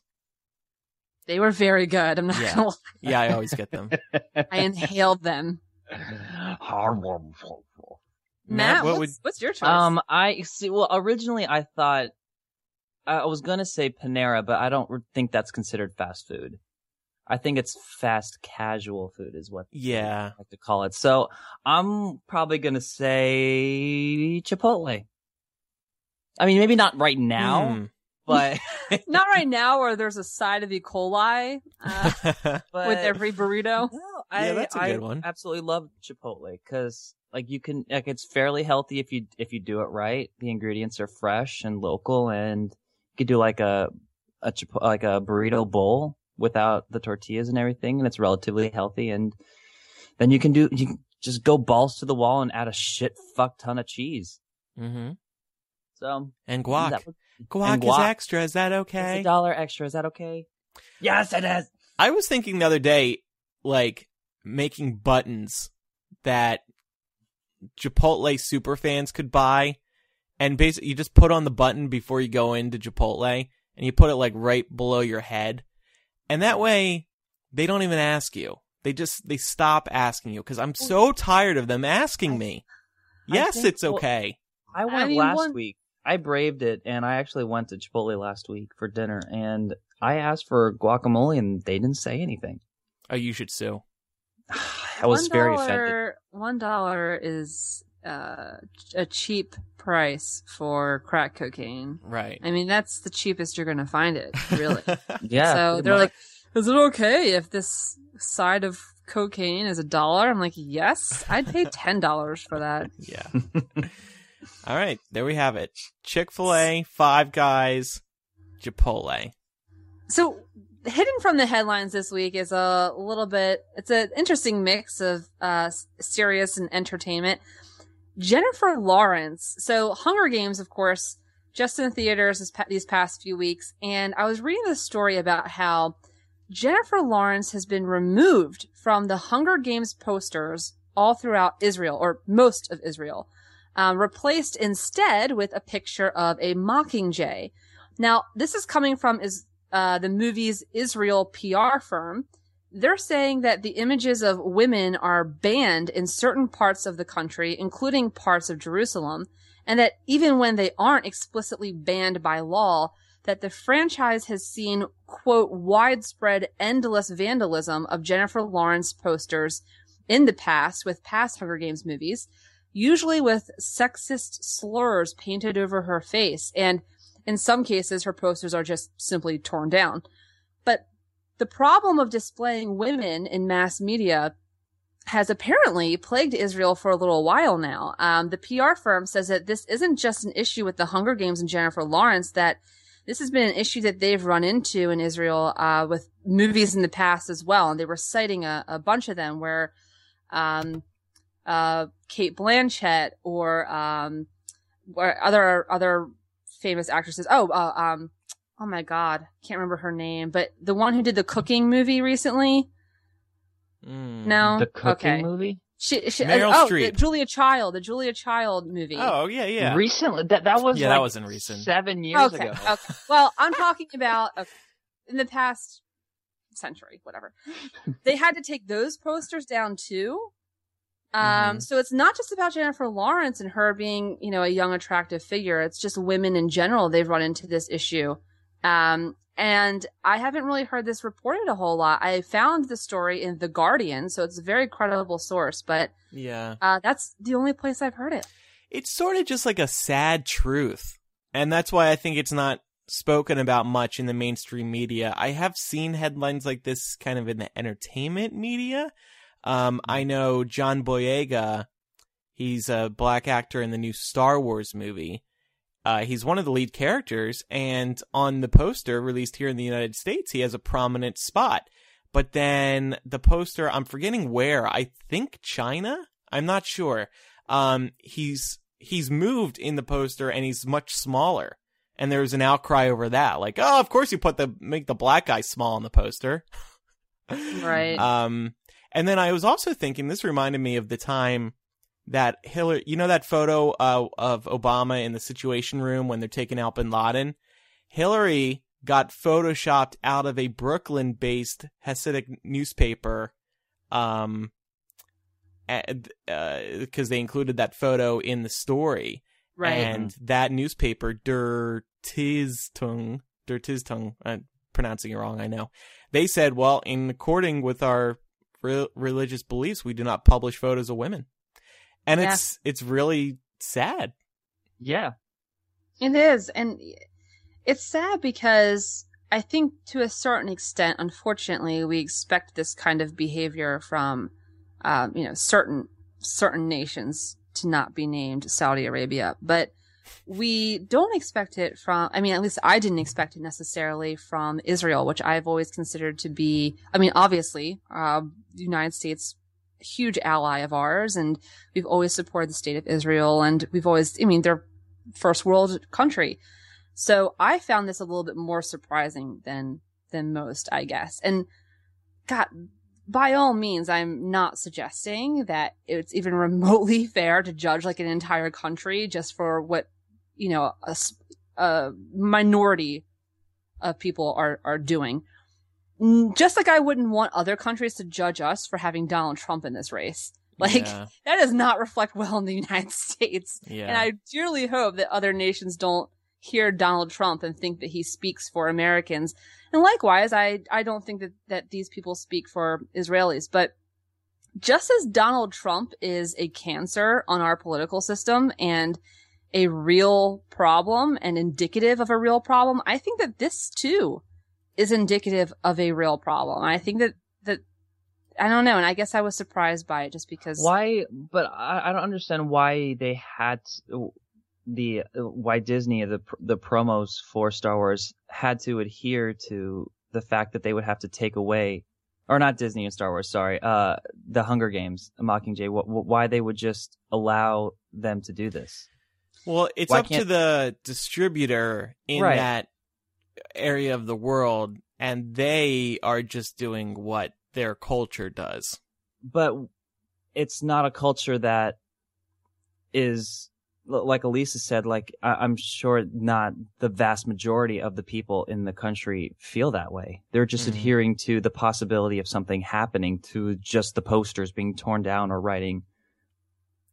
They were very good. I'm not Yeah. gonna lie. Yeah, I always get them. I inhaled them. Matt, what what's, would what's your choice? Um, I see. Well, originally I thought I was gonna say Panera, but I don't think that's considered fast food. I think it's fast casual food is what Yeah. I like to call it. So I'm probably gonna say Chipotle. I mean, maybe not right now, Hmm. but not right now, where there's a side of E. coli uh, but with every burrito. No, I, Yeah, that's a I good one. absolutely love Chipotle because like you can like it's fairly healthy if you if you do it right. The ingredients are fresh and local, and you could do like a a Chipo- like a burrito bowl without the tortillas and everything, and it's relatively healthy. And then you can do you can just go balls to the wall and add a shit fuck ton of cheese. Mm-hmm. So And guac. that was- guac, and is extra. Is that it's okay? a dollar extra. Is that okay? Yes, it is. I was thinking the other day, like making buttons that Chipotle super fans could buy, and basically you just put on the button before you go into Chipotle, and you put it like right below your head, and that way they don't even ask you. They just they stop asking you because I'm so tired of them asking me. I Yes, think- it's well, okay. I went mean, last one- week. I braved it, and I actually went to Chipotle last week for dinner, and I asked for guacamole, and they didn't say anything. Oh, you should sue. I was $1 very offended. One dollar is uh, a cheap price for crack cocaine. Right. I mean, that's the cheapest you're going to find it, really. Yeah. so they're much. like, "Is it okay if this side of cocaine is a dollar?" I'm like, "Yes, I'd pay ten dollars for that." Yeah. All right, there we have it. Chick Fil A, Five Guys, Chipotle. So, hidden from the headlines this week is a little bit. It's an interesting mix of uh, serious and entertainment. Jennifer Lawrence. So, Hunger Games, of course, just in the theaters these past few weeks, and I was reading this story about how Jennifer Lawrence has been removed from the Hunger Games posters all throughout Israel, or most of Israel, um, replaced instead with a picture of a mockingjay. Now, this is coming from is uh, the movie's Israel PR firm. They're saying that the images of women are banned in certain parts of the country, including parts of Jerusalem, and that even when they aren't explicitly banned by law, that the franchise has seen, quote, widespread, endless vandalism of Jennifer Lawrence posters in the past with past Hunger Games movies, usually with sexist slurs painted over her face. And in some cases, her posters are just simply torn down. But the problem of displaying women in mass media has apparently plagued Israel for a little while now. Um, the PR firm says that this isn't just an issue with the Hunger Games and Jennifer Lawrence, that this has been an issue that they've run into in Israel uh, with movies in the past as well. And they were citing a, a bunch of them where um, uh, Cate Blanchett or um, or other other famous actresses. Oh, uh, um, oh my God, can't remember her name, but the one who did the cooking movie recently. Mm. No, the cooking okay. movie She, she, Meryl oh, Streep. the Julia Child, the Julia Child movie. Oh yeah, yeah. recently. That that was Yeah, that wasn't recent. Seven years okay, ago. okay. Well, I'm talking about okay, in the past century, whatever. they had to take those posters down too. Um, Mhm. so it's not just about Jennifer Lawrence and her being, you know, a young, attractive figure. It's just women in general. They've run into this issue. Um, and I haven't really heard this reported a whole lot. I found the story in The Guardian, so it's a very credible source, but, Yeah. uh, that's the only place I've heard it. It's sort of just like a sad truth. And that's why I think it's not spoken about much in the mainstream media. I have seen headlines like this kind of in the entertainment media. Um, I know John Boyega, he's a black actor in the new Star Wars movie. Uh, he's one of the lead characters, and on the poster released here in the United States, he has a prominent spot. But then the poster, I'm forgetting where, I think China? I'm not sure. Um, he's, he's moved in the poster and he's much smaller. And there was an outcry over that. Like, oh, of course you put the, make the black guy small on the poster. Right. Um, and then I was also thinking, this reminded me of the time that Hillary, you know, that photo uh, of Obama in the Situation Room when they're taking out Bin Laden. Hillary got photoshopped out of a Brooklyn-based Hasidic newspaper, um, because they included that photo in the story. right. And that newspaper, Der Tiztung, Der Tiztung, I'm pronouncing it wrong, I know. They said, well, in according with our re- religious beliefs, we do not publish photos of women. And Yeah. it's, it's really sad. Yeah. It is. And it's sad because I think to a certain extent, unfortunately, we expect this kind of behavior from, um, you know, certain certain nations to not be named Saudi Arabia, but we don't expect it from. I mean, at least I didn't expect it necessarily from Israel, which I've always considered to be. I mean, obviously, uh, the United States huge ally of ours and we've always supported the state of Israel and we've always I mean they're first world country. So I found this a little bit more surprising than than most, I guess. And God, by all means, I'm not suggesting that it's even remotely fair to judge like an entire country just for what you know a, a minority of people are are doing. Just like I wouldn't want other countries to judge us for having Donald Trump in this race. Like Yeah. that does not reflect well in the United States. Yeah. And I dearly hope that other nations don't hear Donald Trump and think that he speaks for Americans. And likewise, I, I don't think that, that these people speak for Israelis. But just as Donald Trump is a cancer on our political system and a real problem and indicative of a real problem, I think that this too is indicative of a real problem. I think that, that, I don't know. And I guess I was surprised by it just because. Why? But I, I don't understand why they had to- the why Disney the the promos for Star Wars had to adhere to the fact that they would have to take away, or not Disney and Star Wars, sorry, uh, the Hunger Games, Mockingjay. Wh- wh- why they would just allow them to do this? Well, it's Why up to the distributor in Right. that area of the world, and they are just doing what their culture does. but it's not a culture that is like Elisa said. Like I- I'm sure not the vast majority of the people in the country feel that way. They're just Mhm. adhering to the possibility of something happening to just the posters being torn down or writing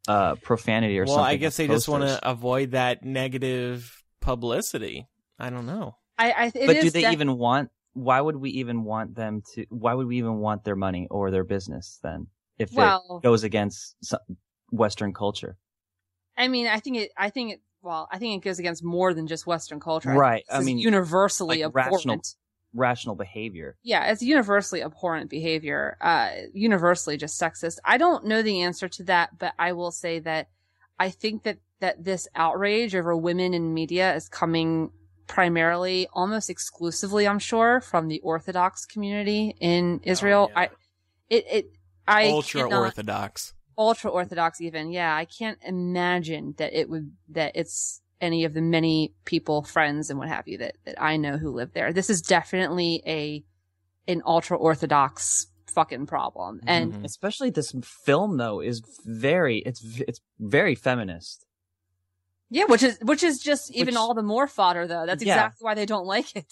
uh profanity or well, something. Well, I guess on they just want to avoid that negative publicity. I don't know. I, I, it But do they def- even want? Why would we even want them to? Why would we even want their money or their business then? If Well- it goes against Western culture. I mean, I think it. I think it. Well, I think it goes against more than just Western culture. Right, This I mean, universally like abhorrent. rational- rational behavior. Yeah, it's universally abhorrent behavior. Uh, universally just sexist. I don't know the answer to that, but I will say that I think that that this outrage over women in media is coming primarily, almost exclusively, I'm sure, from the Orthodox community in Israel. yeah. I, it, it, I Ultra cannot- orthodox. Ultra orthodox even yeah i can't imagine that it would that it's any of the many people friends and what have you that, that i know who live there this is definitely a an ultra orthodox fucking problem and Mhm. Especially this film though is very it's it's very feminist. yeah which is which is just even Which- all the more fodder though that's Yeah. exactly why they don't like it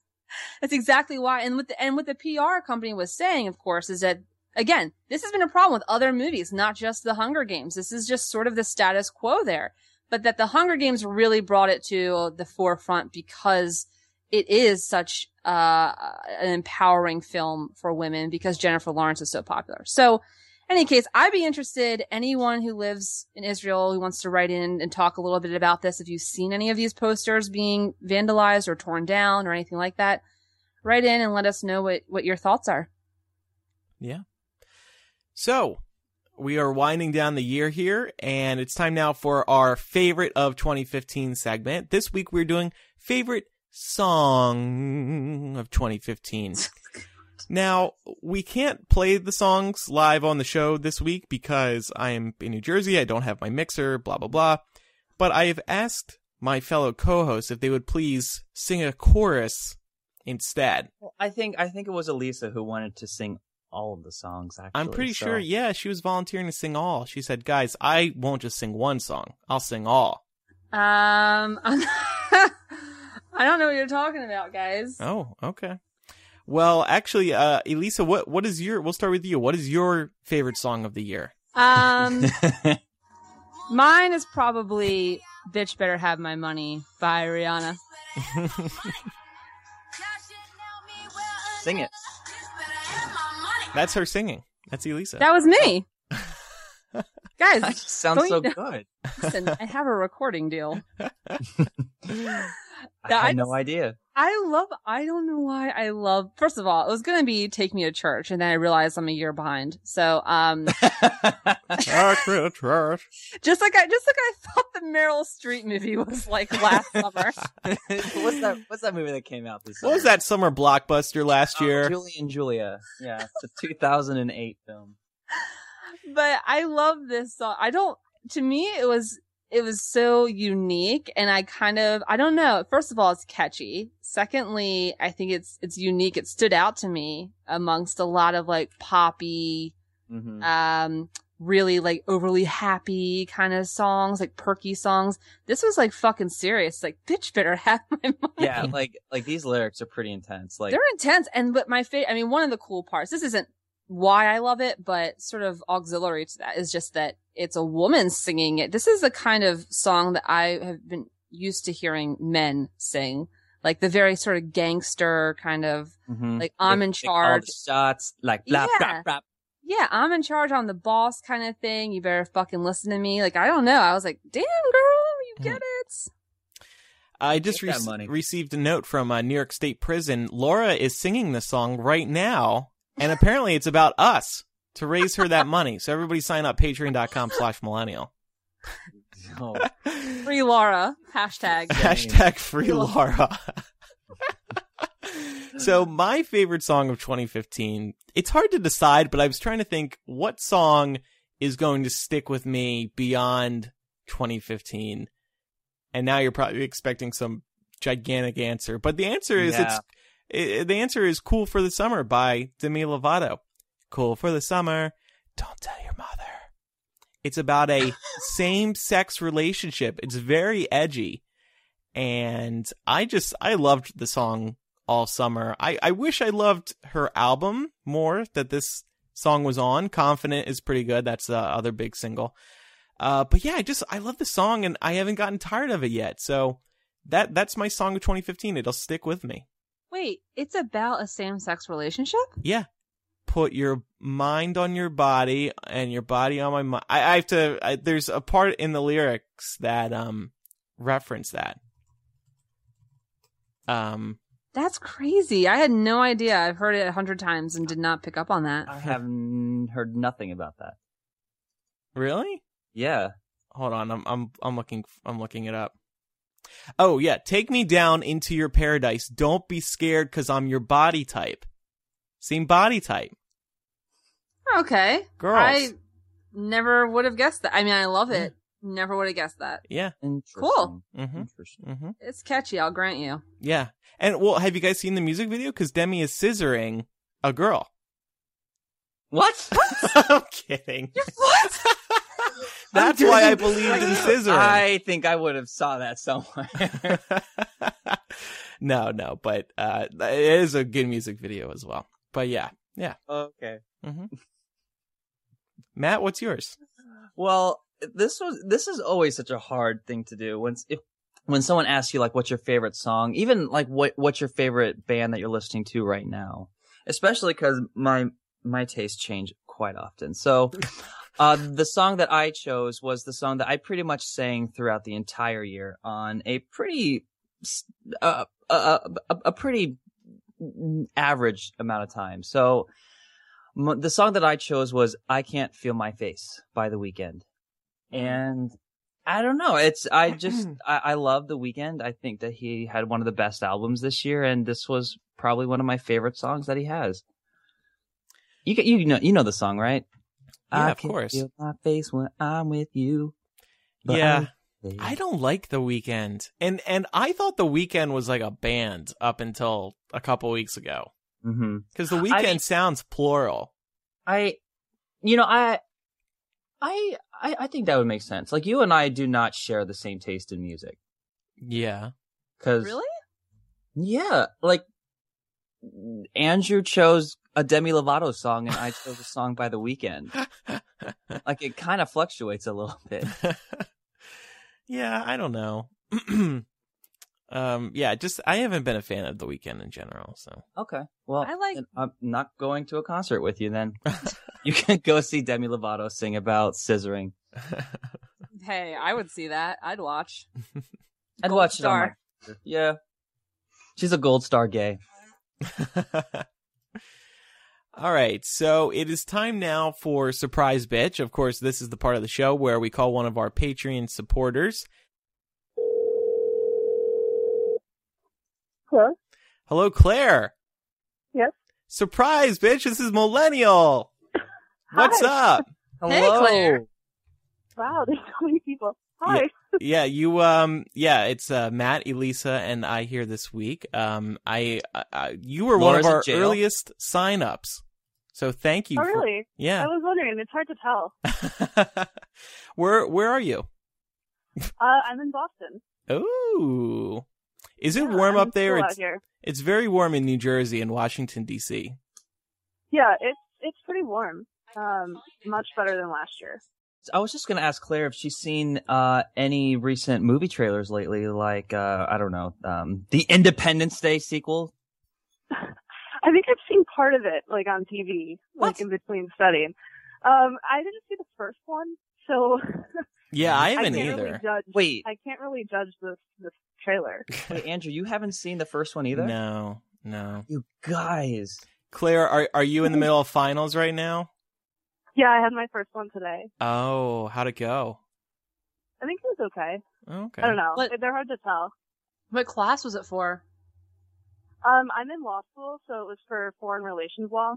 that's exactly why and what the, and what the pr company was saying of course is that again, this has been a problem with other movies, not just the Hunger Games. This is just sort of the status quo there. But that the Hunger Games really brought it to the forefront because it is such uh, an empowering film for women because Jennifer Lawrence is so popular. So, in any case, I'd be interested. Anyone who lives in Israel who wants to write in and talk a little bit about this, if you've seen any of these posters being vandalized or torn down or anything like that, write in and let us know what, what your thoughts are. Yeah. So, we are winding down the year here, and it's time now for our favorite of 2015 segment. This week we're doing favorite song of 2015. Now, we can't play the songs live on the show this week because I am in New Jersey. I don't have my mixer, blah, blah, blah. But I have asked my fellow co-hosts if they would please sing a chorus instead. Well, I think I think it was Elisa who wanted to sing all of the songs. Actually, I'm pretty so- sure, yeah, she was volunteering to sing all. She said, guys, I won't just sing one song. I'll sing all. Um, I don't know what you're talking about, guys. Oh, okay. Well, actually, uh, Elisa, what, what is your, we'll start with you. What is your favorite song of the year? Um, mine is probably "Bitch Better Have My Money" by Rihanna. Sing it. That's her singing. That's Elisa. That was me, guys. That just sounds so you know- good. Listen, I have a recording deal. I Yeah, I had no idea. I love, I don't know why I love, first of all, it was going to be Take Me to Church and then I realized I'm a year behind. So, um, just like I, just like I thought the Meryl Streep movie was like last summer. what's that? What's that movie that came out this? What was that summer blockbuster last Oh, year? Julie and Julia. Yeah, it's a 2008 film. but I love this song. I don't, to me, it was, it was so unique and I kind of, I don't know. First of all, it's catchy. Secondly, I think it's, it's unique. It stood out to me amongst a lot of like poppy, hmm um, really like overly happy kind of songs, like perky songs. This was like fucking serious. Like, bitch better have my money. Yeah, like like these lyrics are pretty intense. Like, They're intense. And, but my favorite, I mean, one of the cool parts, this isn't why I love it, but sort of auxiliary to that is just that it's a woman singing it. This is the kind of song that I have been used to hearing men sing. Like the very sort of gangster kind of, mhm. like I'm They- in they call charge. shots like blah Yeah. blah blah. Yeah, I'm in charge. I'm the boss kind of thing. You better fucking listen to me. Like, I don't know. I was like, damn girl, you get it. I just Take that rec- money. received a note from uh, New York State Prison. Laura is singing the song right now, and apparently it's about us to raise her that money. So everybody sign up patreon.com slash millennial. Oh, Free Laura. Hashtag. Hashtag free Laura. so my favorite song of 2015, it's hard to decide, but I was trying to think what song is going to stick with me beyond 2015. And now you're probably expecting some gigantic answer, but the answer is Yeah. it's i the answer is "Cool for the Summer" by Demi Lovato. Cool for the summer. Don't tell your mother. It's about a same-sex relationship. It's very edgy, and I just I loved the song all summer. I I wish I loved her album more that this song was on. Confident is pretty good. That's the other big single. Uh, but yeah, I just I love the song, and I haven't gotten tired of it yet. So that that's my song of 2015. It'll stick with me. Wait, it's about a same-sex relationship? Yeah. Put your mind on your body and your body on my mind. I, I have to, I, there's a part in the lyrics that, um, reference that. Um, That's crazy. I had no idea. I've heard it a hundred times and did not pick up on that. I have n- heard nothing about that. really? Yeah. Hold on. I'm, I'm, I'm looking, I'm looking it up. Oh yeah. Take me down into your paradise. Don't be scared cause I'm your body type. Same body type. Okay. Girls. I never would have guessed that. I mean, I love it. Never would have guessed that. Yeah. Interesting. Cool. Mm-hmm. Interesting. Mm-hmm. It's catchy, I'll grant you. Yeah. And well, have you guys seen the music video? Because Demi is scissoring a girl. What? I'm kidding. What? That's why I believed in scissoring. I think I would have saw that somewhere. no, no, but uh, it is a good music video as well. But yeah, yeah. okay. hmm Matt, what's yours? Well, this was this is always such a hard thing to do when if when someone asks you like what's your favorite song, even like what what's your favorite band that you're listening to right now, especially because my my tastes change quite often. So. Uh, the song that I chose was the song that I pretty much sang throughout the entire year on a pretty, uh, a, a, a pretty average amount of time. So, m- the song that I chose was "I Can't Feel My Face" by The Weeknd, and I don't know. It's I just I, I love The Weeknd. I think that he had one of the best albums this year, and this was probably one of my favorite songs that he has. You you know you know the song, right? Yeah, I of can course. Feel my face when I'm with you. but Yeah. I'm- I don't like the Weeknd, and and I thought the Weeknd was like a band up until a couple weeks ago Mhm. because the Weeknd mean- sounds plural. I, you know, I, I, I, I think that would make sense. Like you and I do not share the same taste in music. Yeah. Cause Really? yeah, like Andrew chose a Demi Lovato song and I chose a song by The Weeknd. Like it kind of fluctuates a little bit. yeah, I don't know. um, yeah, just I haven't been a fan of the Weeknd in general. So Okay. Well, I like- I'm not going to a concert with you then. you can go see Demi Lovato sing about scissoring. Hey, I would see that. I'd watch. I'd Gold watch it on star. my- Yeah. She's a gold star gay. All right, so it is time now for Surprise Bitch. Of course, this is the part of the show where we call one of our Patreon supporters. Hello? Hello, Claire. Yes? Surprise, bitch. This is Millennial. What's Hi. up? Hey, Hello. Claire. Wow, there's so many people. Hi. yeah, you um yeah, it's uh Matt, Elisa and I here this week. Um I, I, I you were Laura's one of our earliest sign-ups. So thank you Oh, for- really? Yeah. I was wondering. It's hard to tell. where where are you? Uh, I'm in Boston. Ooh. Is it Yeah, warm I'm up there? cool out It's here. it's very warm in New Jersey and Washington DC. Yeah, it's it's pretty warm. Um, much better than last year. I was just gonna ask Claire if she's seen uh, any recent movie trailers lately, like uh, I don't know, um, the Independence Day sequel. I think I've seen part of it, like on TV, like in between studying. Um, I didn't see the first one, so Yeah, I I haven't can't either. really judge. Wait, I can't really judge this this trailer. wait, Andrew, you haven't seen the first one either. No, no. You guys. Claire, are are you in the middle of finals right now? Yeah, I had my first one today. Oh, how'd it go? I think it was okay. Okay. I don't know. What- They're hard to tell. What class was it for? Um, I'm in law school, so it was for foreign relations law.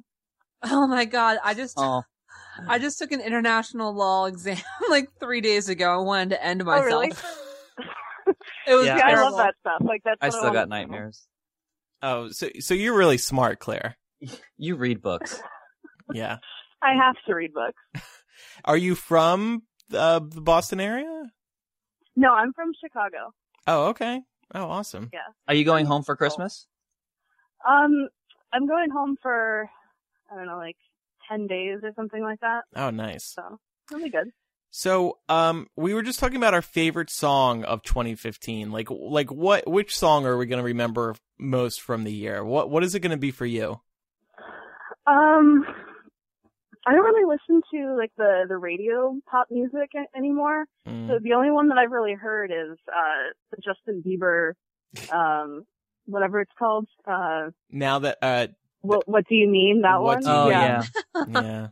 Oh my god, I just Oh, I just took an international law exam like three days ago. I wanted to end myself. Oh, myself. really? It was Yeah, Yeah, I terrible. love that stuff. Like that's. I what still wanna got do. nightmares. Oh, so so you're really smart, Claire. You read books. Yeah. I have to read books. Are you from uh, the Boston area? No, I'm from Chicago. Oh, okay. Oh, awesome. Yeah. Are you going home for Christmas? Um, I'm going home for I don't know, like ten days or something like that. Oh, nice. So really good. So, um, we were just talking about our favorite song of 2015. Like, like what? Which song are we going to remember most from the year? What What is it going to be for you? Um, I don't really listen to like the the radio pop music anymore. Mm. So the only one that I've really heard is uh the Justin Bieber, um, whatever it's called. Uh, Now that, uh, what what do you mean that What one? Do Oh Yeah. yeah. yeah.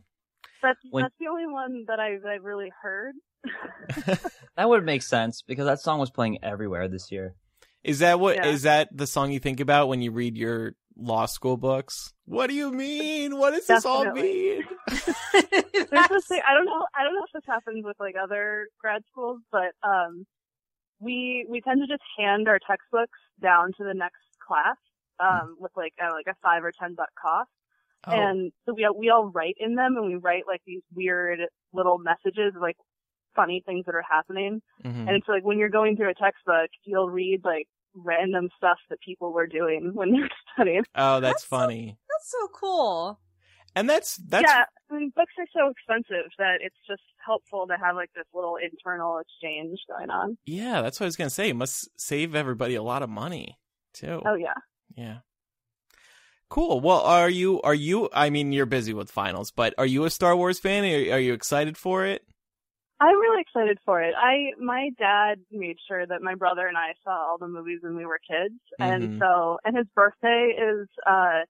That's When- that's the only one that I've I've really heard. That would make sense because that song was playing everywhere this year. Is that what? Is Yeah. that the song you think about when you read your law school books? What do you mean? What does this all mean? This thing, I don't know I don't know if this happens with like other grad schools, but um we we tend to just hand our textbooks down to the next class um with like I like a five or ten buck cost. Oh, And so we we all write in them and we write like these weird little messages like funny things that are happening. mhm. And it's like when you're going through a textbook, you'll read like random stuff that people were doing when they were studying. oh, that's, That's so- funny. That's so cool. And that's that's yeah, I mean, books are so expensive that it's just helpful to have like this little internal exchange going on. yeah, that's what I was gonna say. It must save everybody a lot of money too. Oh yeah. Yeah. Cool. Well, are you are you I mean you're busy with finals, but are you a Star Wars fan? Are, are you excited for it? I'm really excited for it. I my dad made sure that my brother and I saw all the movies when we were kids, Mhm. and so and his birthday is uh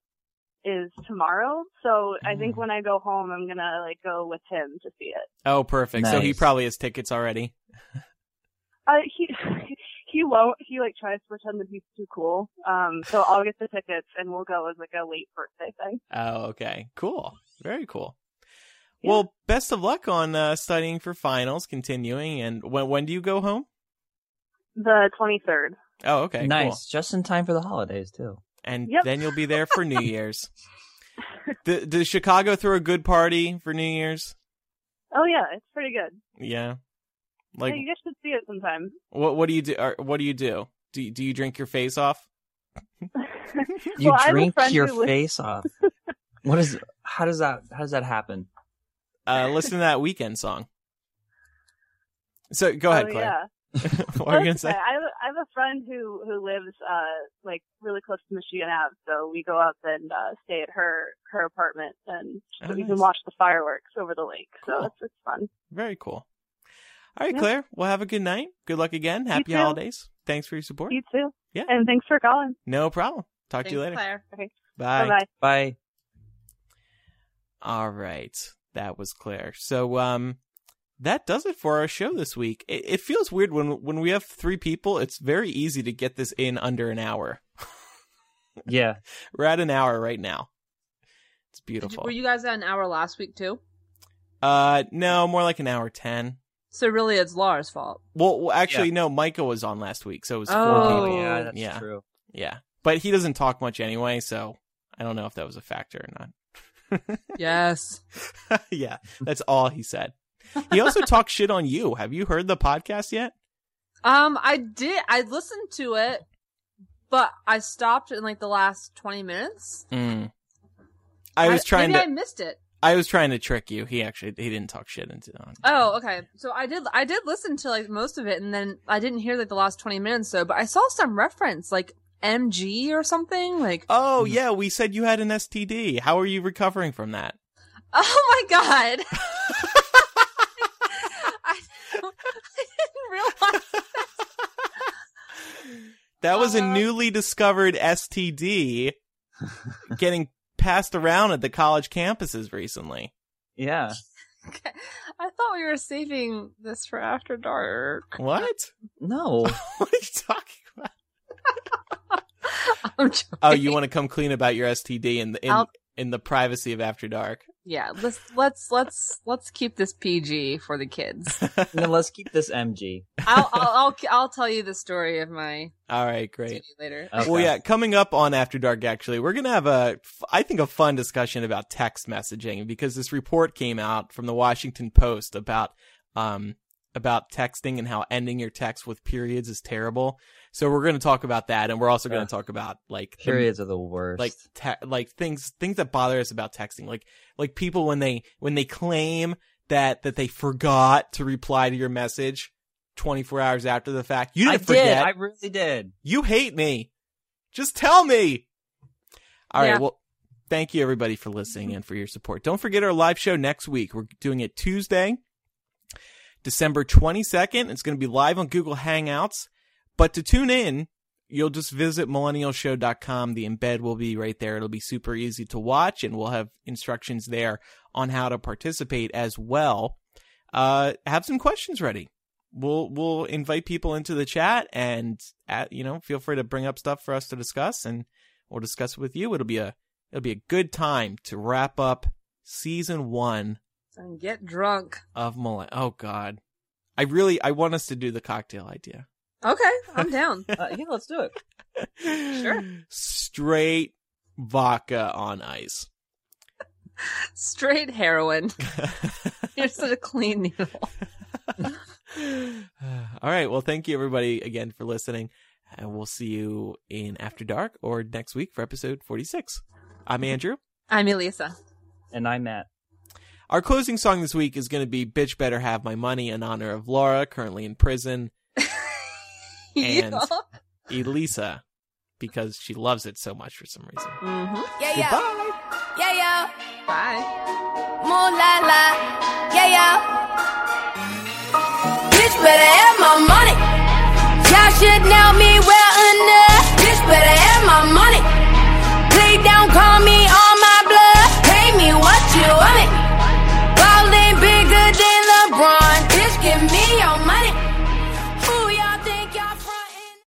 is tomorrow. So I think Mm. when I go home, I'm gonna like go with him to see it. Oh, perfect. So he probably has tickets already. Uh, he he won't. He like tries to pretend that he's too cool. Um, so I'll get the tickets and we'll go as like a late birthday thing. Oh, okay. Cool. Very cool. Yeah. Well, best of luck on uh, studying for finals, continuing. And when when do you go home? The 23rd. Oh, okay. nice, Cool. just in time for the holidays too. And Yep. then you'll be there for New Year's. D- does Chicago throw a good party for New Year's? Oh yeah, it's pretty good. Yeah. Like yeah, you guys should see it sometime. what? What do you do? Or what do you do? Do you, do you drink your face off? You Well, I have a drink your face off. What is? How does that? How does that happen? Uh, listen to that Weeknd song. So go ahead, oh, Claire. Yeah. what are you gonna say? I have, a- I have a friend who who lives uh like really close to Michigan Ave, so we go up and uh stay at her her apartment and Oh, so we nice. can watch the fireworks over the lake. Cool. So it's it's fun. Very cool. All right, Yeah. Claire. Well, have a good night. Good luck again. Happy holidays. Thanks for your support. You too. Yeah. And thanks for calling. No problem. Talk to you later. Claire. Bye. Bye bye. Bye. All right. That was Claire. So, um, that does it for our show this week. It, it feels weird when when we have three people. It's very easy to get this in under an hour. Yeah. We're at an hour right now. It's Did you- beautiful. were you guys at an hour last week too? uh, no, more like an hour ten. So really, it's Laura's fault. Well, well actually, no. Micah was on last week, so it was four Oh. people. yeah, that's yeah. true. Yeah, but he doesn't talk much anyway, so I don't know if that was a factor or not. Yes. yeah, that's all he said. He also talked shit on you. Have you heard the podcast yet? Um, I did. I listened to it, but I stopped in like the last twenty minutes. Mm. I was trying maybe to. I missed it. I was trying to trick you. He actually he didn't talk shit into on. Oh, okay. So I did. I did listen to like most of it, and then I didn't hear like the last twenty minutes. So, but I saw some reference like MG or something. Like, Oh yeah, we said you had an STD. How are you recovering from that? oh my god. I, I didn't realize. That was a Uh. newly discovered STD getting passed around at the college campuses recently. Yeah. I thought we were saving this for after dark. What? No. what are you talking about? I'm joking. Oh, you want to come clean about your STD in the in, I'll- in the privacy of after dark? Yeah, let's let's let's let's keep this PG for the kids. then let's keep this MG. I'll I'll I'll, I'll tell you the story of my All right, great. Later. Okay. Well, yeah, coming up on After Dark, actually, we're going to have a I think, a fun discussion about text messaging because this report came out from the Washington Post about, um, about texting and how ending your text with periods is terrible. So we're going to talk about that, and we're also going Ugh. to talk about like the- Periods are the worst. like te- like things things that bother us about texting, like like people when they when they claim that that they forgot to reply to your message. 24 hours after the fact. You didn't did. forget. I really did. You hate me. Just tell me. All right. Yeah. Well, thank you everybody for listening and for your support. Don't forget our live show next week. We're doing it Tuesday, December 22nd. It's going to be live on Google Hangouts. But to tune in, you'll just visit millennialshow.com. The embed will be right there. It'll be super easy to watch and we'll have instructions there on how to participate as well. Uh, have some questions ready we'll we'll invite people into the chat and at, you know feel free to bring up stuff for us to discuss and we'll discuss it with you it'll be a it'll be a good time to wrap up season one And get drunk. of Millenn- oh god i really i want us to do the cocktail idea Okay, I'm down. Uh, yeah, let's do it. Sure. straight vodka on ice Straight heroin. Here's a clean needle. all right well thank you everybody again for listening and we'll see you in after dark or next week for episode 46 i'm andrew I'm Elisa. And I'm Matt. Our closing song this week is going to be Bitch Better Have My Money in honor of Laura, currently in prison, And- Elisa, because she loves it so much for some reason. hmm Yeah, yeah. Goodbye. Yeah, yeah. Bye. Moon la la. Yeah, yeah. Bitch better have my money. Y'all should know me well enough. Bitch better have my money.